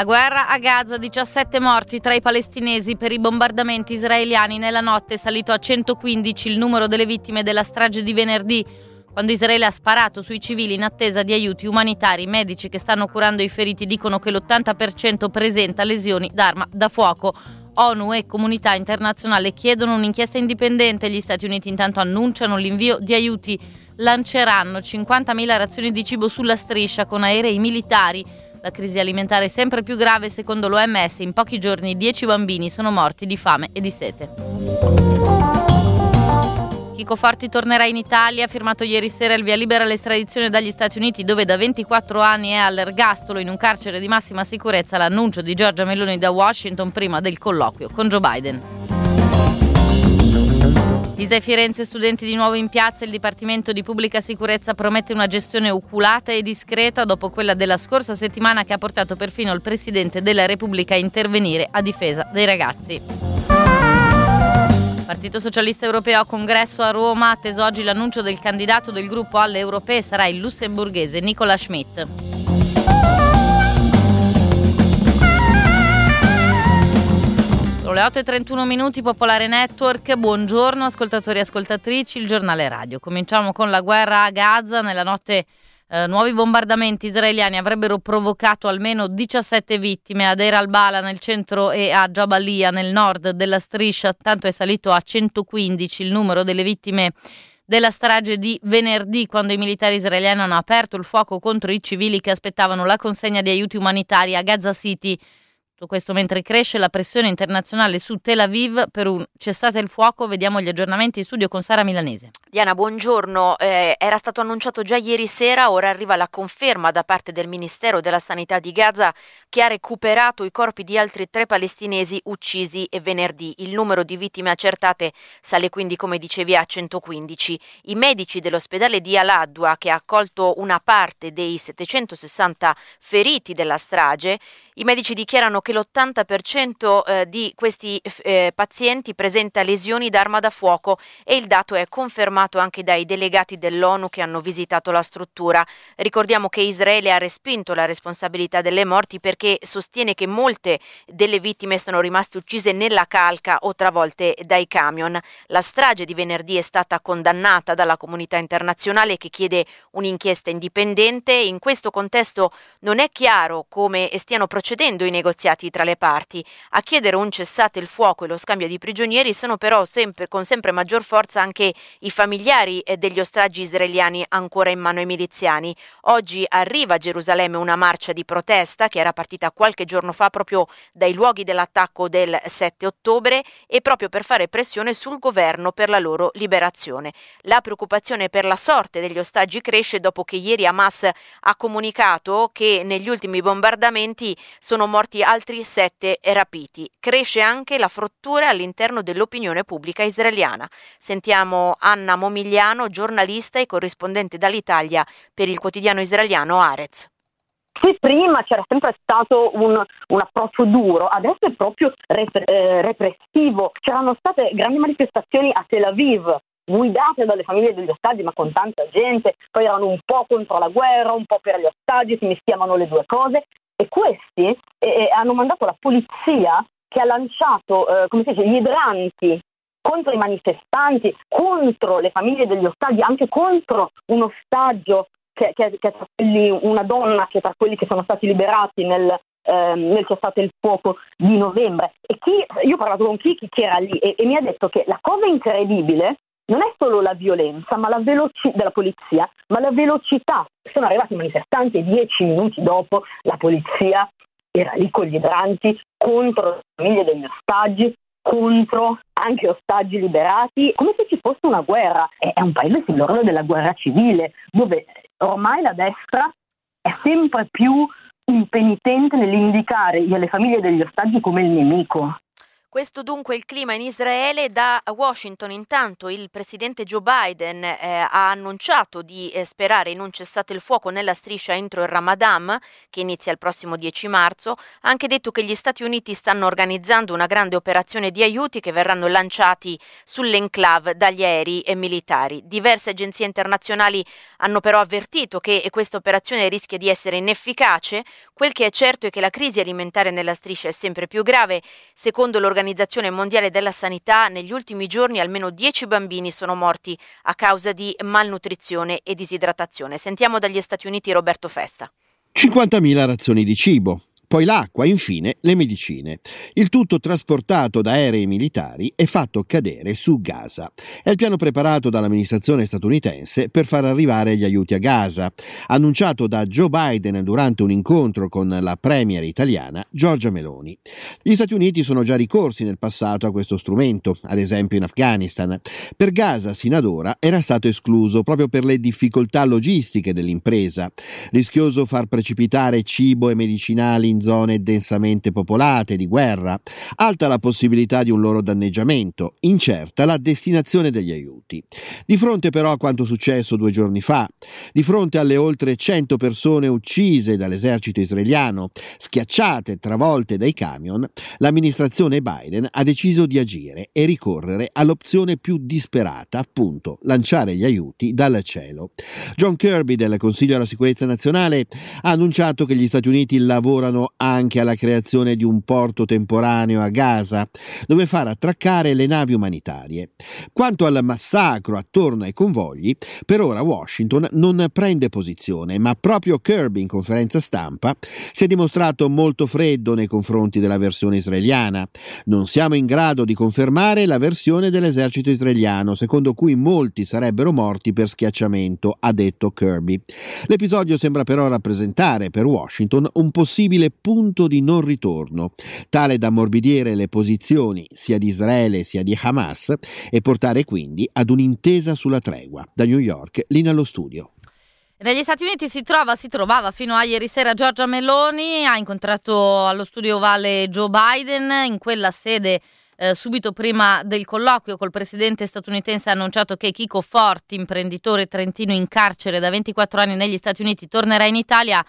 La guerra a Gaza, 17 morti tra i palestinesi per i bombardamenti israeliani. Nella notte è salito a 115 il numero delle vittime della strage di venerdì, quando Israele ha sparato sui civili in attesa di aiuti umanitari. I medici che stanno curando i feriti dicono che l'80% presenta lesioni d'arma da fuoco. ONU e comunità internazionale chiedono un'inchiesta indipendente. Gli Stati Uniti intanto annunciano l'invio di aiuti. Lanceranno 50.000 razioni di cibo sulla striscia con aerei militari la crisi alimentare è sempre più grave secondo l'OMS. In pochi giorni 10 bambini sono morti di fame e di sete. Chico Forti tornerà in Italia, ha firmato ieri sera il via libera all'estradizione dagli Stati Uniti dove da 24 anni è all'ergastolo in un carcere di massima sicurezza l'annuncio di Giorgia Meloni da Washington prima del colloquio con Joe Biden. Isai Firenze, studenti di nuovo in piazza, il Dipartimento di Pubblica Sicurezza promette una gestione oculata e discreta dopo quella della scorsa settimana che ha portato perfino il Presidente della Repubblica a intervenire a difesa dei ragazzi. Partito Socialista Europeo congresso a Roma, atteso oggi l'annuncio del candidato del gruppo alle europee sarà il lussemburghese Nicola Schmidt. Sono le 8.31 minuti, Popolare Network. Buongiorno ascoltatori e ascoltatrici, il giornale radio. Cominciamo con la guerra a Gaza. Nella notte eh, nuovi bombardamenti israeliani avrebbero provocato almeno 17 vittime a Deir al-Bala nel centro e a Jabalia nel nord della striscia. Tanto è salito a 115 il numero delle vittime della strage di venerdì, quando i militari israeliani hanno aperto il fuoco contro i civili che aspettavano la consegna di aiuti umanitari a Gaza City. Tutto questo mentre cresce la pressione internazionale su Tel Aviv per un cessate il fuoco. Vediamo gli aggiornamenti in studio con Sara Milanese. Diana, buongiorno. Eh, era stato annunciato già ieri sera, ora arriva la conferma da parte del Ministero della Sanità di Gaza che ha recuperato i corpi di altri tre palestinesi uccisi venerdì. Il numero di vittime accertate sale quindi, come dicevi, a 115. I medici dell'ospedale di Al-Adwa, che ha accolto una parte dei 760 feriti della strage, i medici dichiarano che l'80% eh, di questi eh, pazienti presenta lesioni d'arma da fuoco e il dato è confermato anche dai delegati dell'ONU che hanno visitato la struttura. Ricordiamo che Israele ha respinto la responsabilità delle morti perché sostiene che molte delle vittime sono rimaste uccise nella calca o travolte dai camion. La strage di venerdì è stata condannata dalla comunità internazionale che chiede un'inchiesta indipendente. In questo contesto non è chiaro come stiano procedendo i negoziati tra le parti. A chiedere un cessate il fuoco e lo scambio di prigionieri sono però sempre, con sempre maggior forza anche i familiari eh, degli ostaggi israeliani ancora in mano ai miliziani. Oggi arriva a Gerusalemme una marcia di protesta che era partita qualche giorno fa proprio dai luoghi dell'attacco del 7 ottobre e proprio per fare pressione sul governo per la loro liberazione. La preoccupazione per la sorte degli ostaggi cresce dopo che ieri Hamas ha comunicato che negli ultimi bombardamenti sono morti altri sette rapiti. Cresce anche la frottura all'interno dell'opinione pubblica israeliana. Sentiamo Anna Momigliano, giornalista e corrispondente dall'Italia per il quotidiano israeliano Arez. Se prima c'era sempre stato un, un, approccio duro, adesso è proprio rep- eh, repressivo. C'erano state grandi manifestazioni a Tel Aviv, guidate dalle famiglie degli ostaggi, ma con tanta gente. Poi erano un po' contro la guerra, un po' per gli ostaggi, si mischiavano le due cose e questi eh, hanno mandato la polizia che ha lanciato eh, dice, gli idranti contro i manifestanti, contro le famiglie degli ostaggi, anche contro un ostaggio che, che, che quelli, una donna che è tra quelli che sono stati liberati nel, eh, nel cessate il fuoco di novembre. E chi, io ho parlato con chi, chi era lì e, e mi ha detto che la cosa incredibile non è solo la violenza la veloci- della polizia, ma la velocità. Sono arrivati i manifestanti e dieci minuti dopo la polizia era lì con gli idranti contro le famiglie degli ostaggi, contro anche ostaggi liberati, come se ci fosse una guerra. È un paese sull'orlo della guerra civile, dove ormai la destra è sempre più impenitente nell'indicare le famiglie degli ostaggi come il nemico. Questo dunque il clima in Israele. Da Washington intanto il presidente Joe Biden eh, ha annunciato di eh, sperare in un cessate il fuoco nella striscia entro il Ramadan, che inizia il prossimo 10 marzo. Ha anche detto che gli Stati Uniti stanno organizzando una grande operazione di aiuti che verranno lanciati sull'enclave dagli aerei e militari. Diverse agenzie internazionali hanno però avvertito che questa operazione rischia di essere inefficace. Quel che è certo è che la crisi alimentare nella striscia è sempre più grave. Secondo l'organizzazione dall'Organizzazione Mondiale della Sanità, negli ultimi giorni almeno 10 bambini sono morti a causa di malnutrizione e disidratazione. Sentiamo dagli Stati Uniti Roberto Festa. 50.000 razioni di cibo, poi l'acqua, infine le medicine. Il tutto trasportato da aerei militari e fatto cadere su Gaza. È il piano preparato dall'amministrazione statunitense per far arrivare gli aiuti a Gaza, annunciato da Joe Biden durante un incontro con la premier italiana Giorgia Meloni. Gli Stati Uniti sono già ricorsi nel passato a questo strumento, ad esempio in Afghanistan. Per Gaza, sino ad ora, era stato escluso proprio per le difficoltà logistiche dell'impresa. Rischioso far precipitare cibo e medicinali in zone densamente popolate, di guerra, alta la possibilità di un loro danneggiamento, incerta la destinazione degli aiuti. Di fronte però a quanto successo due giorni fa, di fronte alle oltre 100 persone uccise dall'esercito israeliano, schiacciate e travolte dai camion, l'amministrazione Biden ha deciso di agire e ricorrere all'opzione più disperata, appunto, lanciare gli aiuti dal cielo. John Kirby del Consiglio della Sicurezza Nazionale ha annunciato che gli Stati Uniti lavorano anche alla creazione di un porto temporaneo a Gaza, dove far attraccare le navi umanitarie. Quanto al massacro attorno ai convogli, per ora Washington non prende posizione, ma proprio Kirby in conferenza stampa si è dimostrato molto freddo nei confronti della versione israeliana. Non siamo in grado di confermare la versione dell'esercito israeliano, secondo cui molti sarebbero morti per schiacciamento, ha detto Kirby. L'episodio sembra però rappresentare per Washington un possibile punto di non ritorno, tale da ammorbidire le posizioni sia di Israele sia di Hamas e portare quindi ad un'intesa sulla tregua. Da New York, Lina allo studio. Negli Stati Uniti si trova, si trovava fino a ieri sera Giorgia Meloni, ha incontrato allo studio ovale Joe Biden, in quella sede eh, subito prima del colloquio col presidente statunitense ha annunciato che Chico Forti, imprenditore trentino in carcere da 24 anni negli Stati Uniti, tornerà in Italia.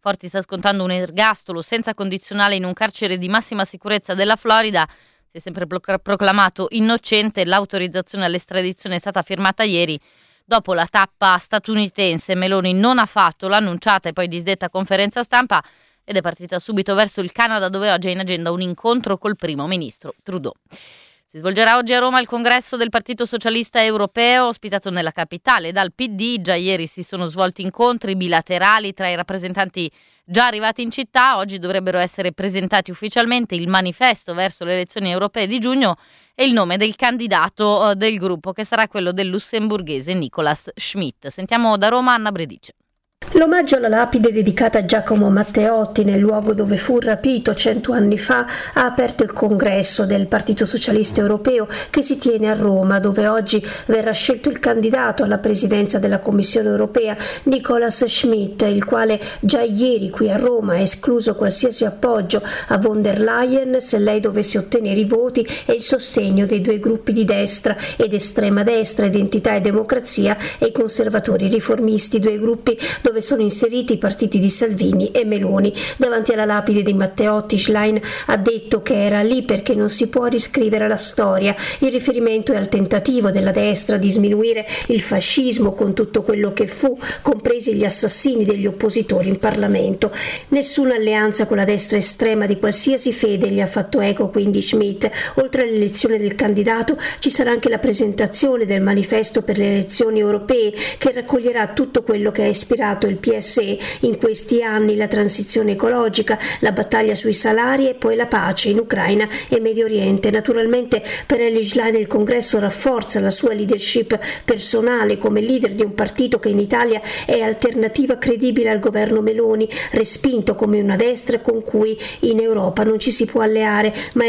Forti sta scontando un ergastolo senza condizionale in un carcere di massima sicurezza della Florida. Si è sempre proclamato innocente. L'autorizzazione all'estradizione è stata firmata ieri. Dopo la tappa statunitense, Meloni non ha fatto l'annunciata e poi disdetta conferenza stampa ed è partita subito verso il Canada dove oggi è in agenda un incontro col primo ministro Trudeau. Si svolgerà oggi a Roma il congresso del Partito Socialista Europeo, ospitato nella capitale dal PD. Già ieri si sono svolti incontri bilaterali tra i rappresentanti già arrivati in città. Oggi dovrebbero essere presentati ufficialmente il manifesto verso le elezioni europee di giugno e il nome del candidato eh, del gruppo, che sarà quello del lussemburghese Nicolas Schmidt. Sentiamo da Roma Anna Bredice. L'omaggio alla lapide dedicata a Giacomo Matteotti nel luogo dove fu rapito cento anni fa ha aperto il congresso del Partito Socialista Europeo che si tiene a Roma, dove oggi verrà scelto il candidato alla presidenza della Commissione Europea Nicolas Schmidt, il quale già ieri qui a Roma ha escluso qualsiasi appoggio a von der Leyen se lei dovesse ottenere i voti e il sostegno dei due gruppi di destra ed estrema destra, Identità e Democrazia e i conservatori riformisti, due gruppi dove sono inseriti i partiti di Salvini e Meloni. Davanti alla lapide di Matteotti, Schlein ha detto che era lì perché non si può riscrivere la storia. Il riferimento è al tentativo della destra di sminuire il fascismo con tutto quello che fu, compresi gli assassini degli oppositori in Parlamento. Nessuna alleanza con la destra estrema di qualsiasi fede gli ha fatto eco quindi Schmidt. Oltre all'elezione del candidato ci sarà anche la presentazione del manifesto per le elezioni europee che raccoglierà tutto quello che ha ispirato il PSE in questi anni, la transizione ecologica, la battaglia sui salari e poi la pace in Ucraina e Medio Oriente. Naturalmente per Eli Schlein il congresso rafforza la sua leadership personale come leader di un partito che in Italia è alternativa credibile al governo Meloni, respinto come una destra con cui in Europa non ci si può alleare, ma è